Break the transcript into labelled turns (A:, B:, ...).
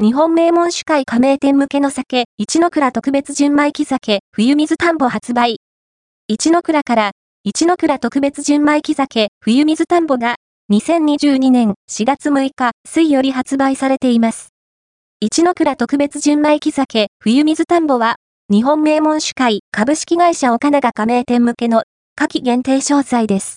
A: 日本名門酒会加盟店向けの酒、一の倉特別純米木酒、冬水田んぼ発売。一の倉から、一の倉特別純米木酒、冬水田んぼが、2022年4月6日、水より発売されています。一の倉特別純米木酒、冬水田んぼは、日本名門酒会株式会社岡永加盟店向けの夏季限定商材です。